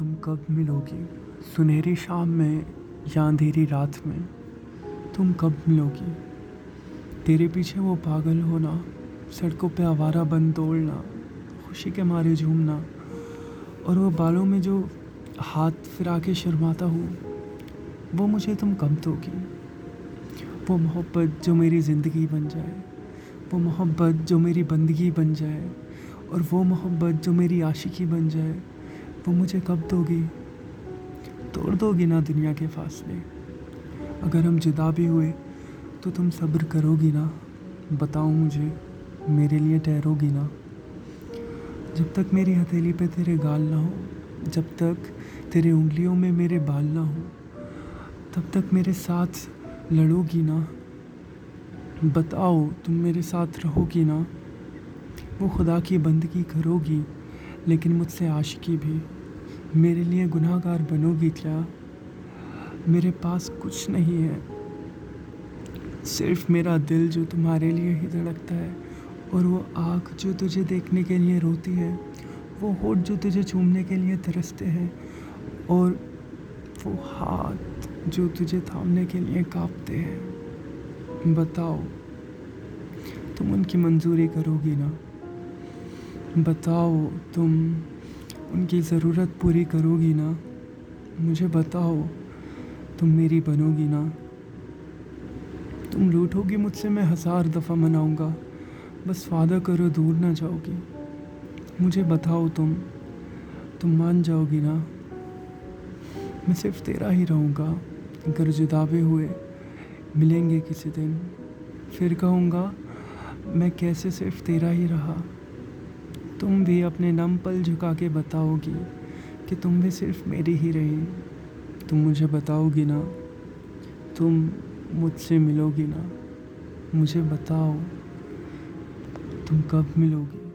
تم کب ملو گی سنہری شام میں یا اندھیری رات میں؟ تم کب ملو گی تیرے پیچھے وہ پاگل ہونا، سڑکوں پہ آوارہ بن دوڑنا، خوشی کے مارے جھومنا، اور وہ بالوں میں جو ہاتھ پھرا کے شرماتا ہوں، وہ مجھے تم کب دو گی وہ محبت جو میری زندگی بن جائے، وہ محبت جو میری بندگی بن جائے، اور وہ محبت جو میری عاشقی بن جائے وہ مجھے کب دو گی؟ توڑ دو گی نا دنیا کے فاصلے۔ اگر ہم جدا بھی ہوئے تو تم صبر کرو گی نا۔ بتاؤ مجھے، میرے لیے ٹھہرو گی نا۔ جب تک میری ہتھیلی پہ تیرے گال نہ ہو جب تک تیرے انگلیوں میں میرے بال نہ ہو تب تک میرے ساتھ لڑو گی نا۔ بتاؤ تم میرے ساتھ رہو گی نا۔ وہ خدا کی بندگی کرو گی۔ لیکن مجھ سے عاشقی بھی۔ میرے لیے گناہ گار بنو گی کیا؟ میرے پاس کچھ نہیں ہے۔ صرف میرا دل جو تمہارے لیے ہی دھڑکتا ہے، اور وہ آنکھ جو تجھے دیکھنے کے لیے روتی ہے، وہ ہوٹ جو تجھے چومنے کے لیے ترستے ہیں، اور وہ ہاتھ جو تجھے تھامنے کے لیے کانپتے ہیں۔ بتاؤ، تم ان کی منظوری کرو گی نا؟ بتاؤ تم ان کی ضرورت پوری کرو گی نا؟ مجھے بتاؤ تم میری بنو گی نا؟ تم لوٹو گی مجھ سے، میں ہزار دفعہ مناؤں گا۔ بس وعدہ کرو دور نہ جاؤ گی۔ مجھے بتاؤ تم تم مان جاؤ گی نا؟ میں صرف تیرا ہی رہوں گا۔ اگر جدا بھی ہوئے، ملیں گے کسی دن۔ پھر کہوں گا، میں کیسے صرف تیرا ہی رہا؟ تم بھی اپنے نم پل جھکا کے بتاؤ گی کہ تم بھی صرف میری ہی رہی تم مجھے بتاؤ گی نا۔ تم مجھ سے ملو گی نا۔ مجھے بتاؤ تم کب ملو گی۔